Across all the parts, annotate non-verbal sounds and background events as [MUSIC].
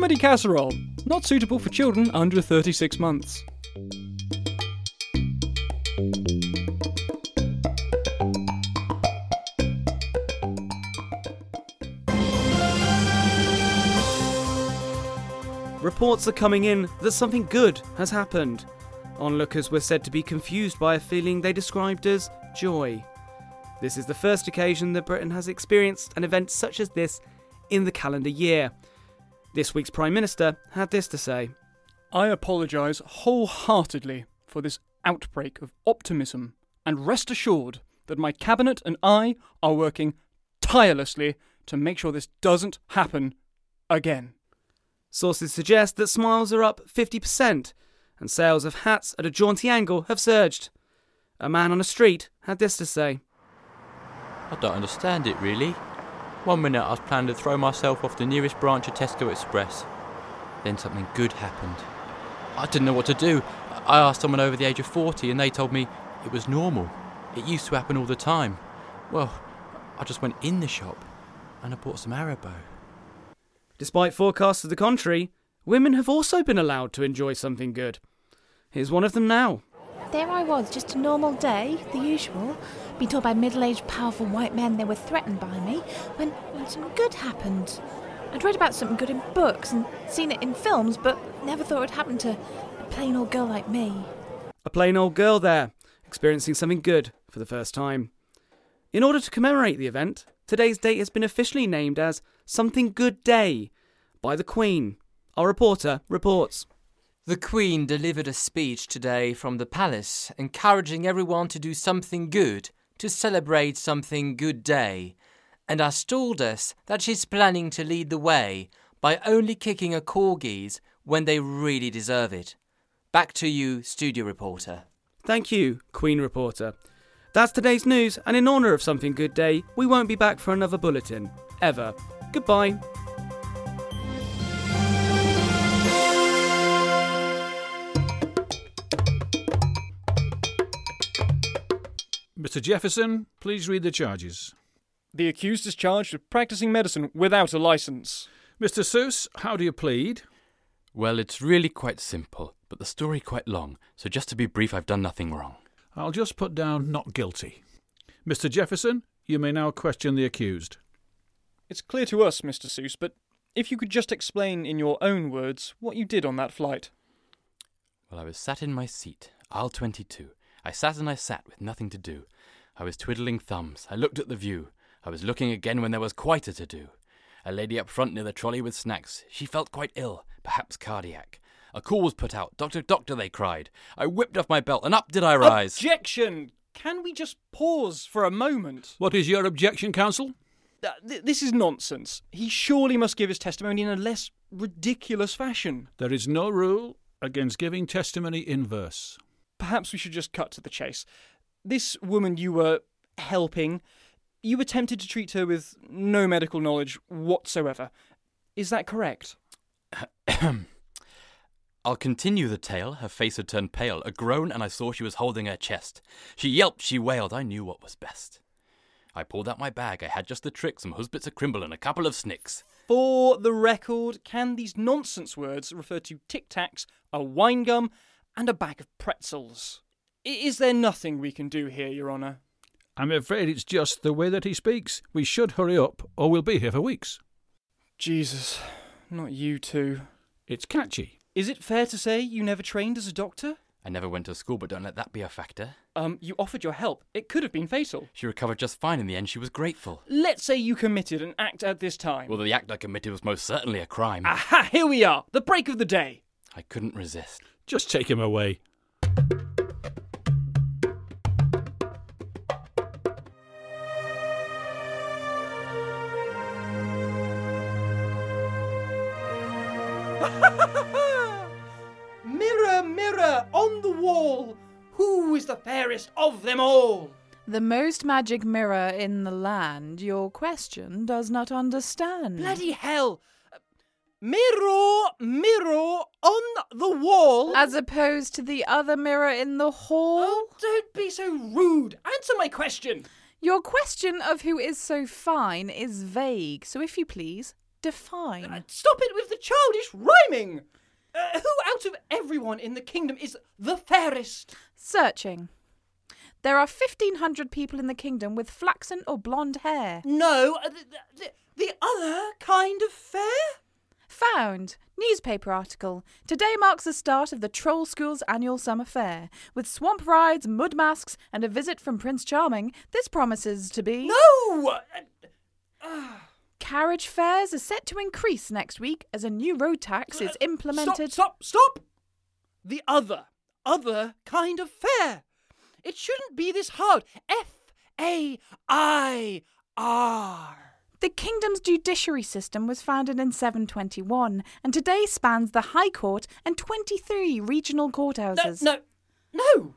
comedy casserole, not suitable for children under 36 months. Reports are coming in that something good has happened. Onlookers were said to be confused by a feeling they described as joy. This is the first occasion that Britain has experienced an event such as this in the calendar year. This week's Prime Minister had this to say I apologise wholeheartedly for this outbreak of optimism and rest assured that my cabinet and I are working tirelessly to make sure this doesn't happen again. Sources suggest that smiles are up 50%, and sales of hats at a jaunty angle have surged. A man on a street had this to say I don't understand it really. One minute I was planning to throw myself off the nearest branch of Tesco Express. Then something good happened. I didn't know what to do. I asked someone over the age of 40 and they told me it was normal. It used to happen all the time. Well, I just went in the shop and I bought some Haribo. Despite forecasts to the contrary, women have also been allowed to enjoy something good. Here's one of them now. There I was, just a normal day, the usual. Been told by middle aged, powerful white men they were threatened by me, when, when something good happened. I'd read about something good in books and seen it in films, but never thought it'd happen to a plain old girl like me. A plain old girl there, experiencing something good for the first time. In order to commemorate the event, today's date has been officially named as Something Good Day by the Queen. Our reporter reports. The Queen delivered a speech today from the palace, encouraging everyone to do something good to celebrate something good day, and has told us that she's planning to lead the way by only kicking a corgis when they really deserve it. Back to you, studio reporter. Thank you, Queen reporter. That's today's news, and in honour of Something Good Day, we won't be back for another bulletin. Ever. Goodbye. Mr. Jefferson, please read the charges. The accused is charged with practicing medicine without a license. Mr. Seuss, how do you plead? Well, it's really quite simple, but the story quite long, so just to be brief, I've done nothing wrong. I'll just put down not guilty. Mr. Jefferson, you may now question the accused. It's clear to us, Mr. Seuss, but if you could just explain in your own words what you did on that flight. Well, I was sat in my seat, aisle 22. I sat and I sat with nothing to do. I was twiddling thumbs. I looked at the view. I was looking again when there was quite a to do. A lady up front near the trolley with snacks. She felt quite ill, perhaps cardiac. A call was put out. Doctor, doctor, they cried. I whipped off my belt and up did I rise. Objection! Can we just pause for a moment? What is your objection, counsel? Uh, th- this is nonsense. He surely must give his testimony in a less ridiculous fashion. There is no rule against giving testimony in verse. Perhaps we should just cut to the chase. This woman you were helping, you attempted to treat her with no medical knowledge whatsoever. Is that correct? [CLEARS THROAT] I'll continue the tale. Her face had turned pale, a groan, and I saw she was holding her chest. She yelped, she wailed. I knew what was best. I pulled out my bag. I had just the trick, some husbits of crimble and a couple of snicks. For the record, can these nonsense words refer to tic tacs, a wine gum, and a bag of pretzels? Is there nothing we can do here, Your Honour? I'm afraid it's just the way that he speaks. We should hurry up, or we'll be here for weeks. Jesus, not you too. It's catchy. Is it fair to say you never trained as a doctor? I never went to school, but don't let that be a factor. Um, you offered your help. It could have been fatal. She recovered just fine in the end. She was grateful. Let's say you committed an act at this time. Well, the act I committed was most certainly a crime. Aha! Here we are, the break of the day. I couldn't resist. Just take him away. [LAUGHS] mirror, mirror on the wall, who is the fairest of them all? The most magic mirror in the land, your question does not understand. Bloody hell! Mirror, mirror on the wall. As opposed to the other mirror in the hall? Oh, don't be so rude. Answer my question. Your question of who is so fine is vague, so if you please, Define. Uh, stop it with the childish rhyming! Uh, who out of everyone in the kingdom is the fairest? Searching. There are 1,500 people in the kingdom with flaxen or blonde hair. No, uh, the, the, the other kind of fair? Found. Newspaper article. Today marks the start of the Troll School's annual summer fair. With swamp rides, mud masks, and a visit from Prince Charming, this promises to be. No! Uh, [SIGHS] Carriage fares are set to increase next week as a new road tax is implemented. Stop, stop, stop! The other, other kind of fair. It shouldn't be this hard. F A I R. The kingdom's judiciary system was founded in 721 and today spans the High Court and 23 regional courthouses. no, no.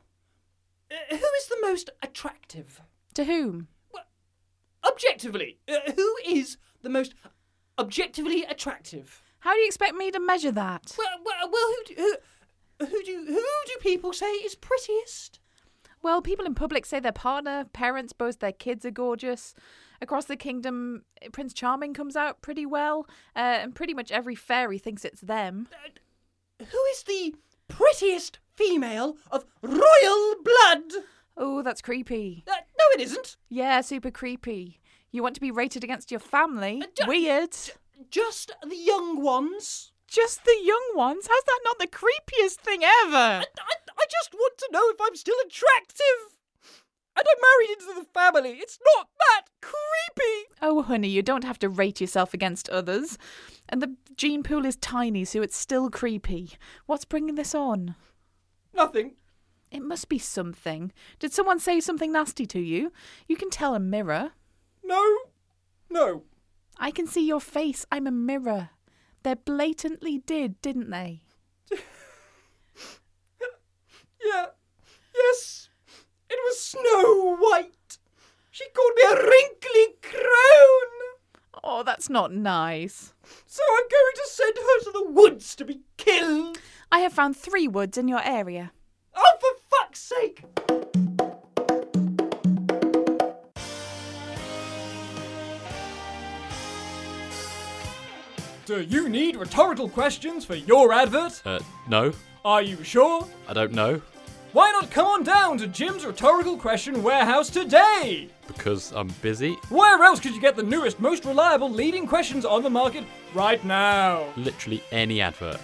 Uh, who is the most attractive? To whom? Objectively, uh, who is the most objectively attractive? How do you expect me to measure that? Well, well, well who, do, who, who do who do people say is prettiest? Well, people in public say their partner, parents boast their kids are gorgeous. Across the kingdom, Prince Charming comes out pretty well, uh, and pretty much every fairy thinks it's them. Who is the prettiest female of royal blood? Oh, that's creepy. Uh, no, it isn't. Yeah, super creepy. You want to be rated against your family? Uh, ju- Weird. Just the young ones. Just the young ones? How's that not the creepiest thing ever? I, I, I just want to know if I'm still attractive. And I'm married into the family. It's not that creepy. Oh, honey, you don't have to rate yourself against others. And the gene pool is tiny, so it's still creepy. What's bringing this on? Nothing. It must be something. Did someone say something nasty to you? You can tell a mirror. No. No. I can see your face. I'm a mirror. They blatantly did, didn't they? [LAUGHS] Yeah. Yes. It was Snow White. She called me a wrinkly crown. Oh, that's not nice. So I'm going to send her to the woods to be killed. I have found three woods in your area. Oh, for fuck's sake! Do you need rhetorical questions for your advert? Uh, no, Are you sure? I don't know. Why not come on down to Jim's Rhetorical Question Warehouse today? Because I'm busy. Where else could you get the newest, most reliable leading questions on the market right now? Literally any advert.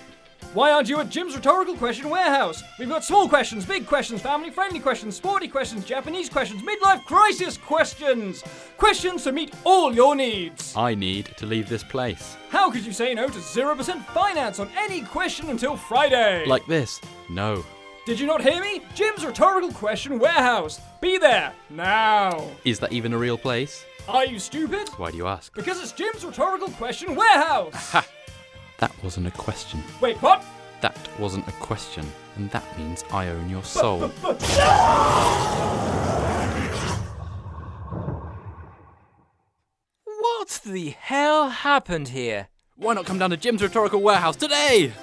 Why aren't you at Jim's Rhetorical Question Warehouse? We've got small questions, big questions, family friendly questions, sporty questions, Japanese questions, midlife crisis questions. Questions to meet all your needs. I need to leave this place. How could you say no to 0% finance on any question until Friday? Like this. No. Did you not hear me? Jim's Rhetorical Question Warehouse. Be there now. Is that even a real place? Are you stupid? Why do you ask? Because it's Jim's Rhetorical Question Warehouse. Ha! That wasn't a question. Wait, what? That wasn't a question. And that means I own your soul. What the hell happened here? Why not come down to Jim's Rhetorical Warehouse today?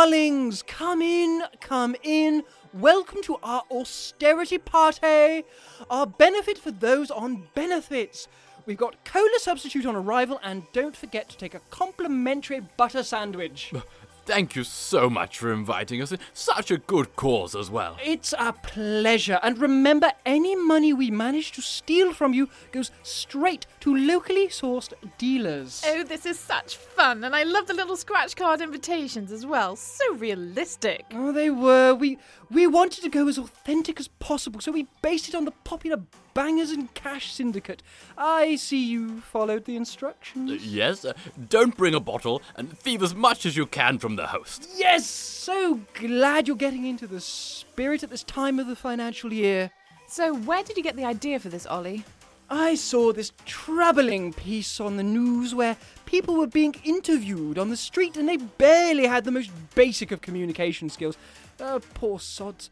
Darlings, come in, come in. Welcome to our austerity party, our benefit for those on benefits. We've got cola substitute on arrival, and don't forget to take a complimentary butter sandwich. [LAUGHS] Thank you so much for inviting us. Such a good cause as well. It's a pleasure. And remember, any money we manage to steal from you goes straight to locally sourced dealers. Oh, this is such fun, and I love the little scratch card invitations as well. So realistic. Oh, they were. We we wanted to go as authentic as possible, so we based it on the popular Bangers and Cash Syndicate. I see you followed the instructions. Yes, uh, don't bring a bottle and thieve as much as you can from the host. Yes, so glad you're getting into the spirit at this time of the financial year. So, where did you get the idea for this, Ollie? I saw this troubling piece on the news where people were being interviewed on the street and they barely had the most basic of communication skills. Uh, poor sods.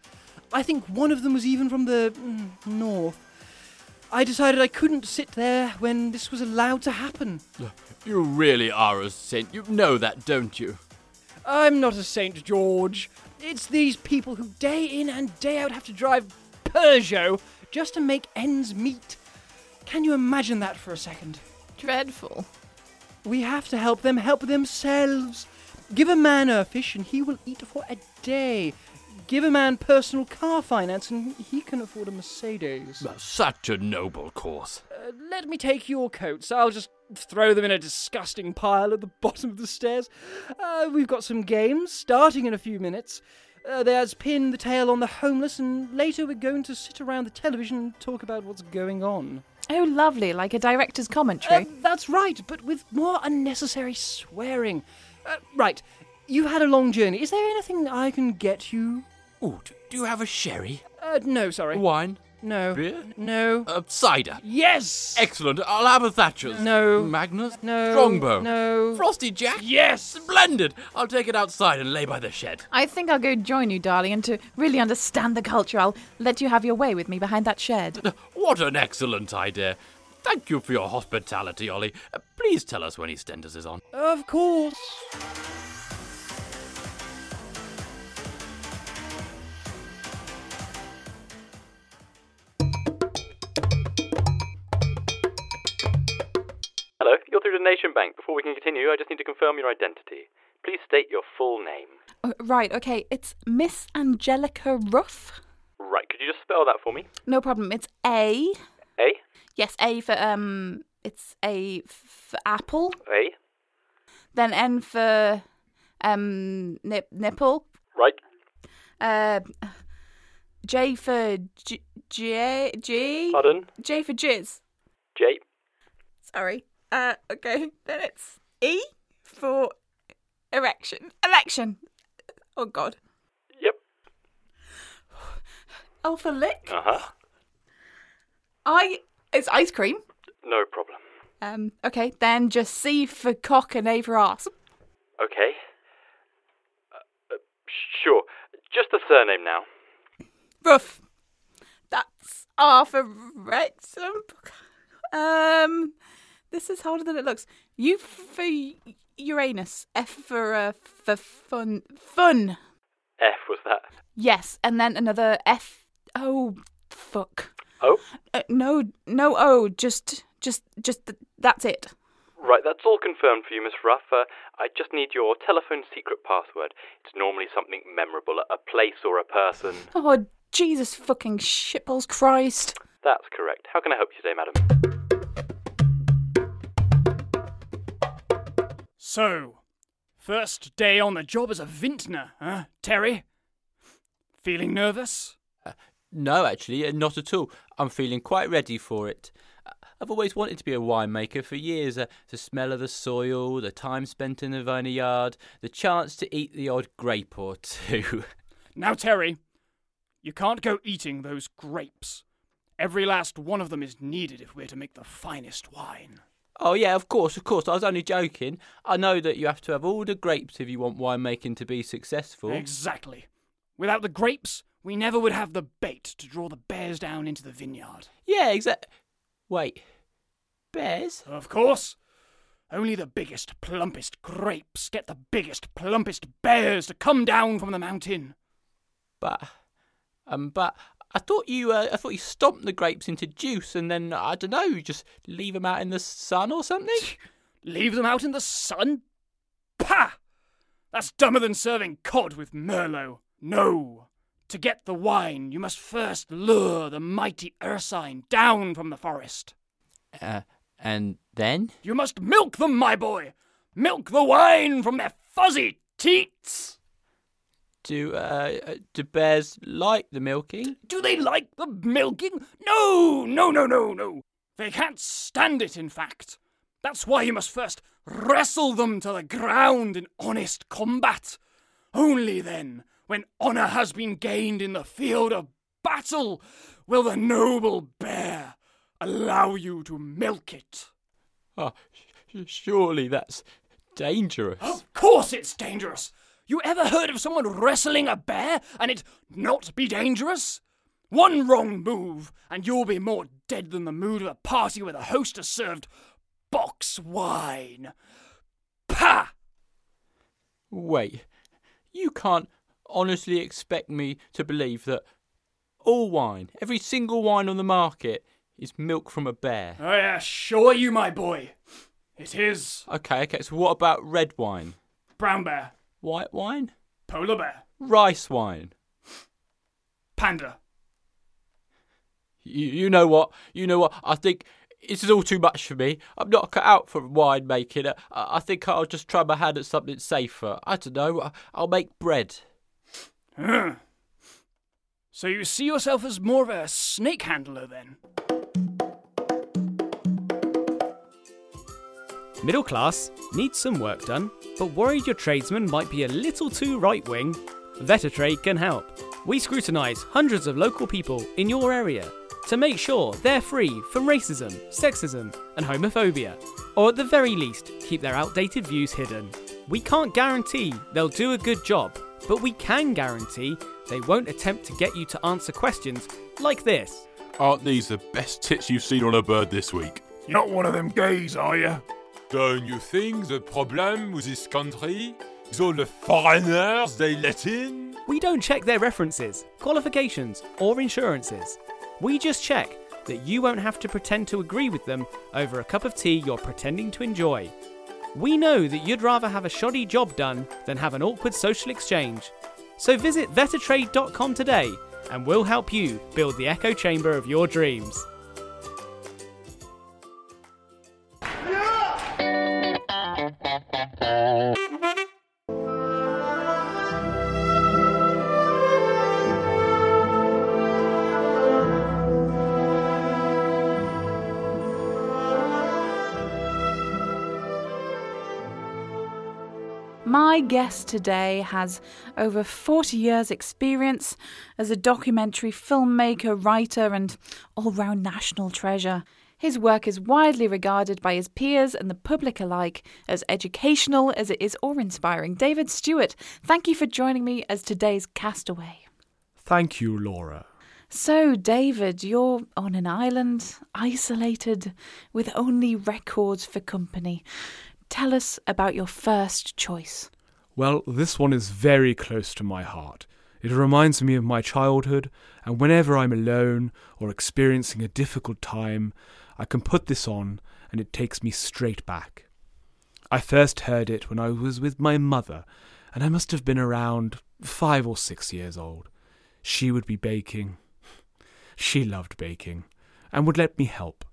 I think one of them was even from the mm, north. I decided I couldn't sit there when this was allowed to happen. You really are a saint. You know that, don't you? I'm not a St. George. It's these people who day in and day out have to drive Peugeot just to make ends meet. Can you imagine that for a second? Dreadful. We have to help them help themselves. Give a man a fish and he will eat for a day. Give a man personal car finance and he can afford a Mercedes. Such a noble cause. Uh, let me take your coats. I'll just throw them in a disgusting pile at the [LAUGHS] bottom of the stairs. Uh, we've got some games starting in a few minutes. Uh, there's Pin the Tail on the Homeless, and later we're going to sit around the television and talk about what's going on. Oh, lovely, like a director's commentary. Uh, that's right, but with more unnecessary swearing. Uh, right, you had a long journey. Is there anything I can get you? Ooh, do, do you have a sherry? Uh, no, sorry. Wine? No. Beer? No. Uh, cider? Yes! Excellent. I'll have a Thatcher's. No. Magners? No. Strongbow? No. Frosty Jack? Yes! Splendid! I'll take it outside and lay by the shed. I think I'll go join you, darling, and to really understand the culture, I'll let you have your way with me behind that shed. [LAUGHS] What an excellent idea. Thank you for your hospitality, Ollie. Uh, please tell us when EastEnders is on. Of course. Nation Bank. Before we can continue, I just need to confirm your identity. Please state your full name. Uh, right, okay, it's Miss Angelica Ruff. Right, could you just spell that for me? No problem, it's A. A? Yes, A for, um, it's A for apple. A? Then N for, um, nip, nipple. Right. Uh, J for J, J, G. Pardon? J for jizz. J? Sorry. Uh, okay. [LAUGHS] Then it's E for erection. Election. Oh God. Yep. Alpha lick. Uh huh. I. It's ice cream. No problem. Um. Okay. Then just C for cock and A for ass. Okay. Uh, uh, sure. Just the surname now. Ruff. That's R for rectum. Um. This is harder than it looks. U for Uranus. F for uh, for fun. Fun. F was that. Yes, and then another F. Oh, fuck. Oh? Uh, no, no. Oh, just, just, just. Th- that's it. Right, that's all confirmed for you, Miss Ruff. Uh, I just need your telephone secret password. It's normally something memorable, a place or a person. Oh, Jesus fucking shitballs Christ. That's correct. How can I help you today, madam? So, first day on the job as a vintner, huh, Terry? Feeling nervous? No, actually, uh, not at all. I'm feeling quite ready for it. Uh, I've always wanted to be a winemaker for years. Uh, the smell of the soil, the time spent in the vineyard, the chance to eat the odd grape or [LAUGHS] two. Now, Terry, you can't go eating those grapes. Every last one of them is needed if we're to make the finest wine. Oh, yeah, of course, of course. I was only joking. I know that you have to have all the grapes if you want winemaking to be successful. Exactly. Without the grapes, we never would have the bait to draw the bears down into the vineyard. Yeah, exactly. Wait. Bears? Of course. Only the biggest, plumpest grapes get the biggest, plumpest bears to come down from the mountain. But, um, but I thought you, uh, I thought you stomped the grapes into juice and then I don't know, you just leave them out in the sun or something. Leave them out in the sun? Pah! That's dumber than serving cod with Merlot. No! To get the wine, you must first lure the mighty Ursine down from the forest. Uh, and then? You must milk them, my boy! Milk the wine from their fuzzy teats! Do, uh, uh, do bears like the milking? Do they like the milking? No, no, no, no, no. They can't stand it, in fact. That's why you must first wrestle them to the ground in honest combat. Only then, when honour has been gained in the field of battle, will the noble bear allow you to milk it. Oh, surely that's dangerous. Of course it's dangerous. You ever heard of someone wrestling a bear and it not be dangerous? One wrong move, and you'll be more dead than the mood of a party where the host has served box wine. Pah! Wait, You can't honestly expect me to believe that all wine, every single wine on the market, is milk from a bear. Oh, I assure you, my boy, it is Okay, okay, so what about red wine? brown bear, White wine? polar bear, Rice wine? panda. You, you know what? You know what? I think this is all too much for me. I'm not cut out for wine making. I, I think I'll just try my hand at something safer. I don't know. I'll make bread. So you see yourself as more of a snake handler then? Middle class, needs some work done, but worried your tradesman might be a little too right wing? Vetatrade can help. We scrutinise hundreds of local people in your area to make sure they're free from racism, sexism, and homophobia, or at the very least, keep their outdated views hidden. We can't guarantee they'll do a good job, but we can guarantee they won't attempt to get you to answer questions like this. Aren't these the best tits you've seen on a bird this week? You're not one of them gays, are you? Don't you think the problem with this country is all the foreigners they let in? We don't check their references, qualifications, or insurances. We just check that you won't have to pretend to agree with them over a cup of tea you're pretending to enjoy. We know that you'd rather have a shoddy job done than have an awkward social exchange. So visit vetatrade.com today and we'll help you build the echo chamber of your dreams. Guest today has over 40 years' experience as a documentary filmmaker, writer, and all round national treasure. His work is widely regarded by his peers and the public alike as educational as it is awe inspiring. David Stewart, thank you for joining me as today's castaway. Thank you, Laura. So, David, you're on an island, isolated, with only records for company. Tell us about your first choice. Well, this one is very close to my heart. It reminds me of my childhood, and whenever I'm alone or experiencing a difficult time, I can put this on and it takes me straight back. I first heard it when I was with my mother, and I must have been around five or six years old. She would be baking. [LAUGHS] She loved baking, and would let me help.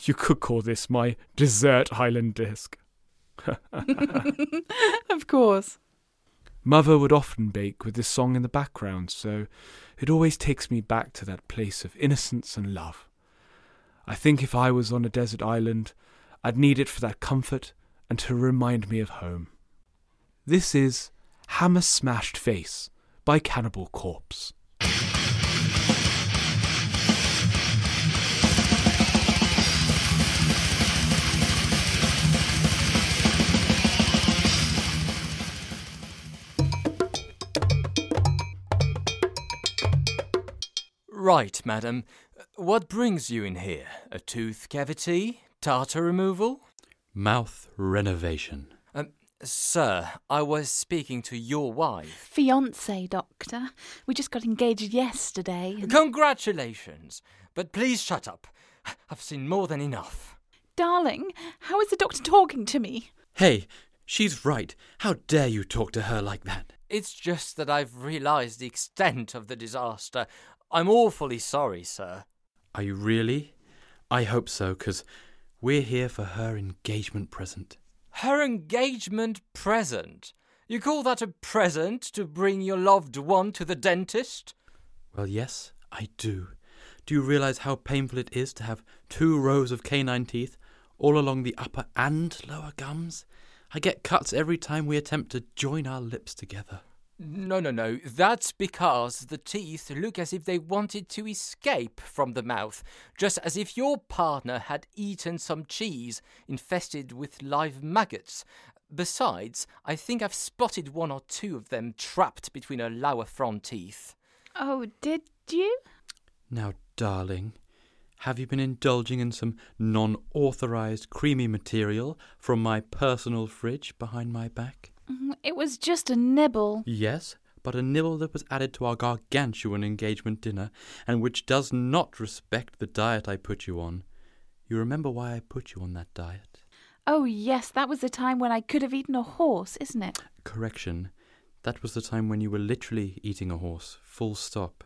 You could call this my dessert island disc. [LAUGHS] of course. Mother would often bake with this song in the background, so it always takes me back to that place of innocence and love. I think if I was on a desert island, I'd need it for that comfort and to remind me of home. This is Hammer Smashed Face by Cannibal Corpse. Right, madam. What brings you in here? A tooth cavity? Tartar removal? Mouth renovation. Um, sir, I was speaking to your wife. Fiance, Doctor. We just got engaged yesterday. and- Congratulations. But please shut up. I've seen more than enough. Darling, how is the doctor talking to me? Hey, she's right. How dare you talk to her like that? It's just that I've realised the extent of the disaster. I'm awfully sorry, sir. Are you really? I hope so, 'cause we're here for her engagement present. Her engagement present? You call that a present to bring your loved one to the dentist? Well, yes, I do. Do you realize how painful it is to have two rows of canine teeth all along the upper and lower gums? I get cuts every time we attempt to join our lips together. No, no, no. That's because the teeth look as if they wanted to escape from the mouth, just as if your partner had eaten some cheese infested with live maggots. Besides, I think I've spotted one or two of them trapped between her lower front teeth. Oh, did you? Now, darling, have you been indulging in some non authorized creamy material from my personal fridge behind my back? Mm, It was just a nibble. Yes, but a nibble that was added to our gargantuan engagement dinner, and which does not respect the diet I put you on. You remember why I put you on that diet? Oh, yes, that was the time when I could have eaten a horse, isn't it? Correction. That was the time when you were literally eating a horse, full stop.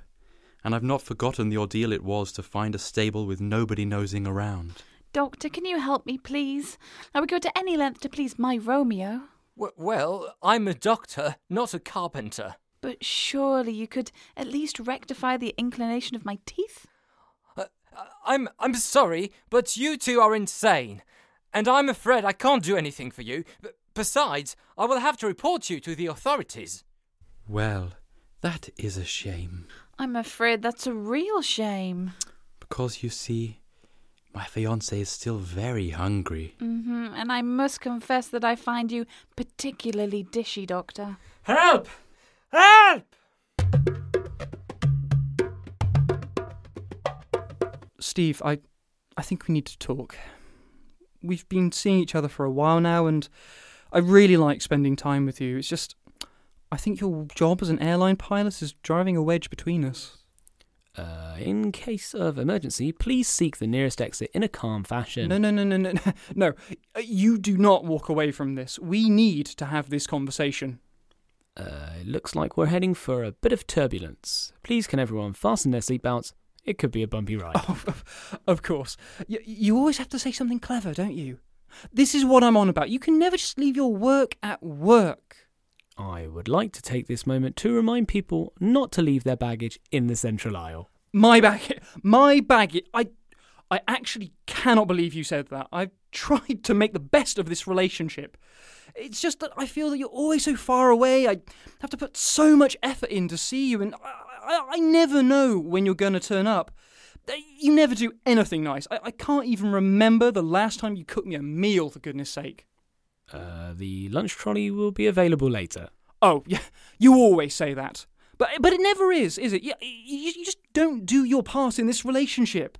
And I've not forgotten the ordeal it was to find a stable with nobody nosing around. Doctor, can you help me, please? I would go to any length to please my Romeo. W- well, I'm a doctor, not a carpenter. But surely you could at least rectify the inclination of my teeth? Uh, I'm I'm sorry, but you two are insane, and I'm afraid I can't do anything for you. B- besides, I will have to report you to the authorities. Well, that is a shame. I'm afraid that's a real shame. Because you see, my fiancée is still very hungry. And I must confess that I find you particularly dishy, Doctor. Help! Help! Steve, I, I think we need to talk. We've been seeing each other for a while now, and I really like spending time with you. It's just, I think your job as an airline pilot is driving a wedge between us. Uh, in case of emergency, please seek the nearest exit in a calm fashion. No, no, no, no, no, no. [LAUGHS] No, Uh, you do not walk away from this. We need to have this conversation. Uh, it looks like we're heading for a bit of turbulence. Please, can everyone fasten their seatbelts? It could be a bumpy ride. [LAUGHS] Of, of course. You, you always have to say something clever, don't you? This is what I'm on about. You can never just leave your work at work. I would like to take this moment to remind people not to leave their baggage in the central aisle. My bag, my bag. I, I actually cannot believe you said that. I've tried to make the best of this relationship. It's just that I feel that you're always so far away. I have to put so much effort in to see you, and I, I, I never know when you're going to turn up. Uh, You never do anything nice. I, I can't even remember the last time you cooked me a meal, for goodness sake. Uh, the lunch trolley will be available later. Oh, [LAUGHS] yeah, you always say that. But, but it never is, is it? You, you, you just don't do your part in this relationship.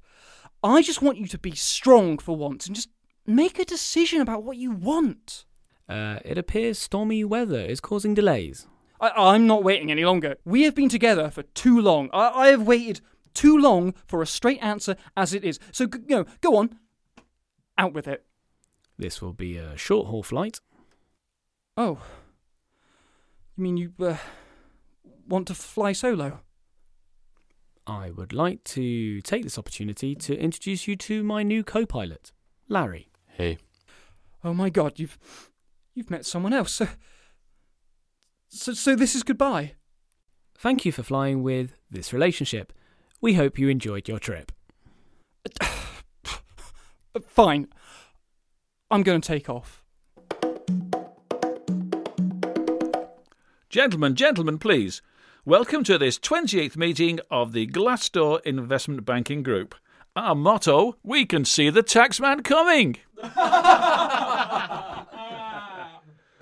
I just want you to be strong for once and just make a decision about what you want. Uh, it appears stormy weather is causing delays. I, I'm not waiting any longer. We have been together for too long. I, I have waited too long for a straight answer as it is. So, g- you know, go on. Out with it. This will be a short haul flight. Oh. You mean you uh, want to fly solo? I would like to take this opportunity to introduce you to my new co pilot, Larry. Hey. Oh my god, you've you've met someone else. So, so, so this is goodbye. Thank you for flying with this relationship. We hope you enjoyed your trip. [SIGHS] Fine. I'm going to take off. Gentlemen, gentlemen, please. Welcome to this 28th meeting of the Glassdoor Investment Banking Group. Our motto We can see the taxman coming. [LAUGHS]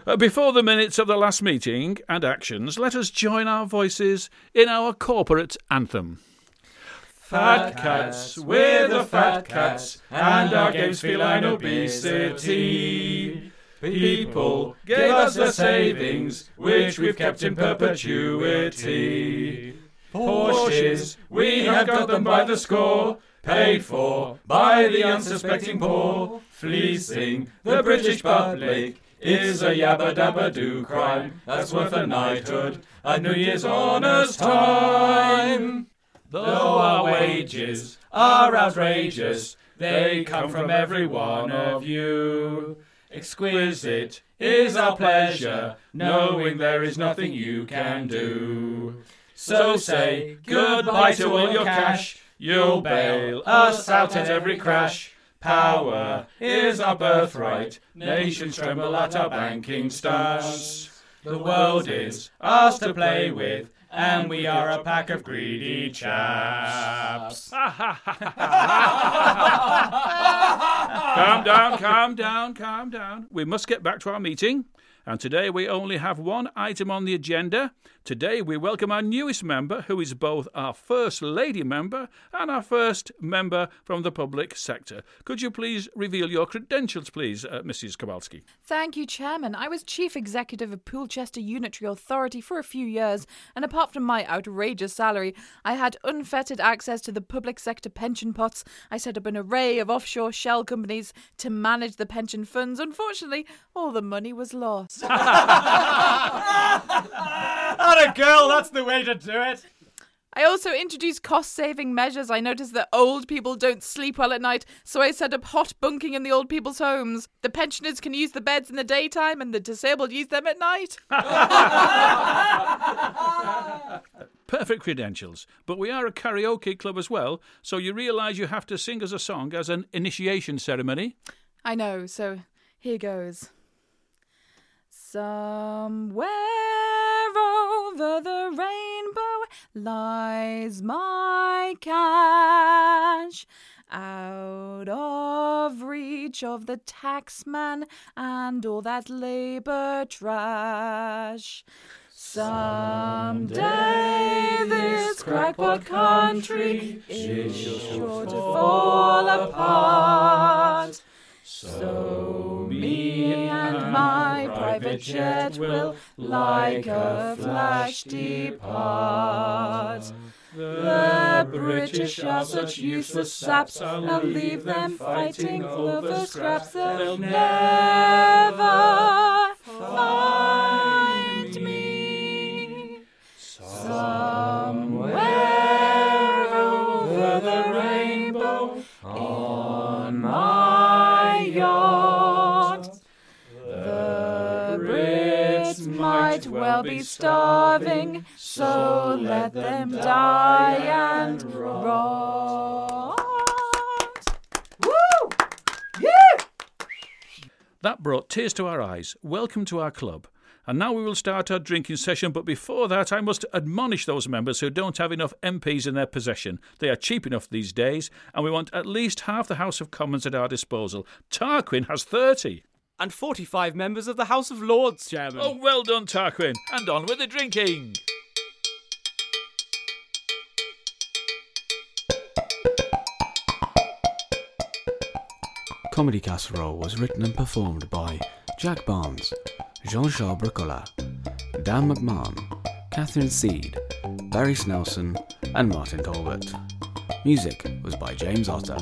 Uh, Before the minutes of the last meeting and actions, let us join our voices in our corporate anthem. Fat cats, we're the fat cats, and our game's feline obesity. People gave us their savings, which we've kept in perpetuity. Porsches, we have got them by the score, paid for by the unsuspecting poor. Fleecing the British public is a yabba dabba do crime that's worth a knighthood, a New Year's honours time. Though our wages are outrageous, they come from every one of you. Exquisite is our pleasure, knowing there is nothing you can do. So say goodbye to all your cash, you'll bail us out at every crash. Power is our birthright, nations tremble at our banking stash. The world is ours to play with, and we are a pack of greedy chaps. calm [LAUGHS] down, calm down, calm down. We must get back to our meeting. And today we only have one item on the agenda. Today we welcome our newest member, who is both our first lady member and our first member from the public sector. Could you please reveal your credentials, please, uh, Mrs. Kowalski? Thank you, Chairman. I was Chief Executive of Poolchester Unitary Authority for a few years, and apart from my outrageous salary, I had unfettered access to the public sector pension pots. I set up an array of offshore shell companies to manage the pension funds. Unfortunately, all the money was lost. [LAUGHS] Not a girl, that's the way to do it. I also introduced cost saving measures. I noticed that old people don't sleep well at night, so I set up hot bunking in the old people's homes. The pensioners can use the beds in the daytime and the disabled use them at night. [LAUGHS] Perfect credentials. But we are a karaoke club as well, so you realise you have to sing us a song as an initiation ceremony. I know, so here goes. Somewhere over the rainbow lies my cash. Out of reach of the taxman and all that labour trash. Someday this crackpot country is sure to fall apart. So me and my private jet will, like a flash, depart. The British are such useless saps, I'll leave them fighting over scraps. They'll never find be starving, so let them die and rot. Woo! Yeah! That brought tears to our eyes. Welcome to our club. And now we will start our drinking session, but before that, I must admonish those members who don't have enough MPs in their possession. They are cheap enough these days, and we want at least half the House of Commons at our disposal. Tarquin has 30. And 45 members of the House of Lords, Chairman. Oh, well done, Tarquin. And on with the drinking. Comedy Casserole was written and performed by Jack Barnes, Jean Charles Bricola, Dan McMahon, Catherine Seed, Barry Snelson, and Martin Colbert. Music was by James Otter.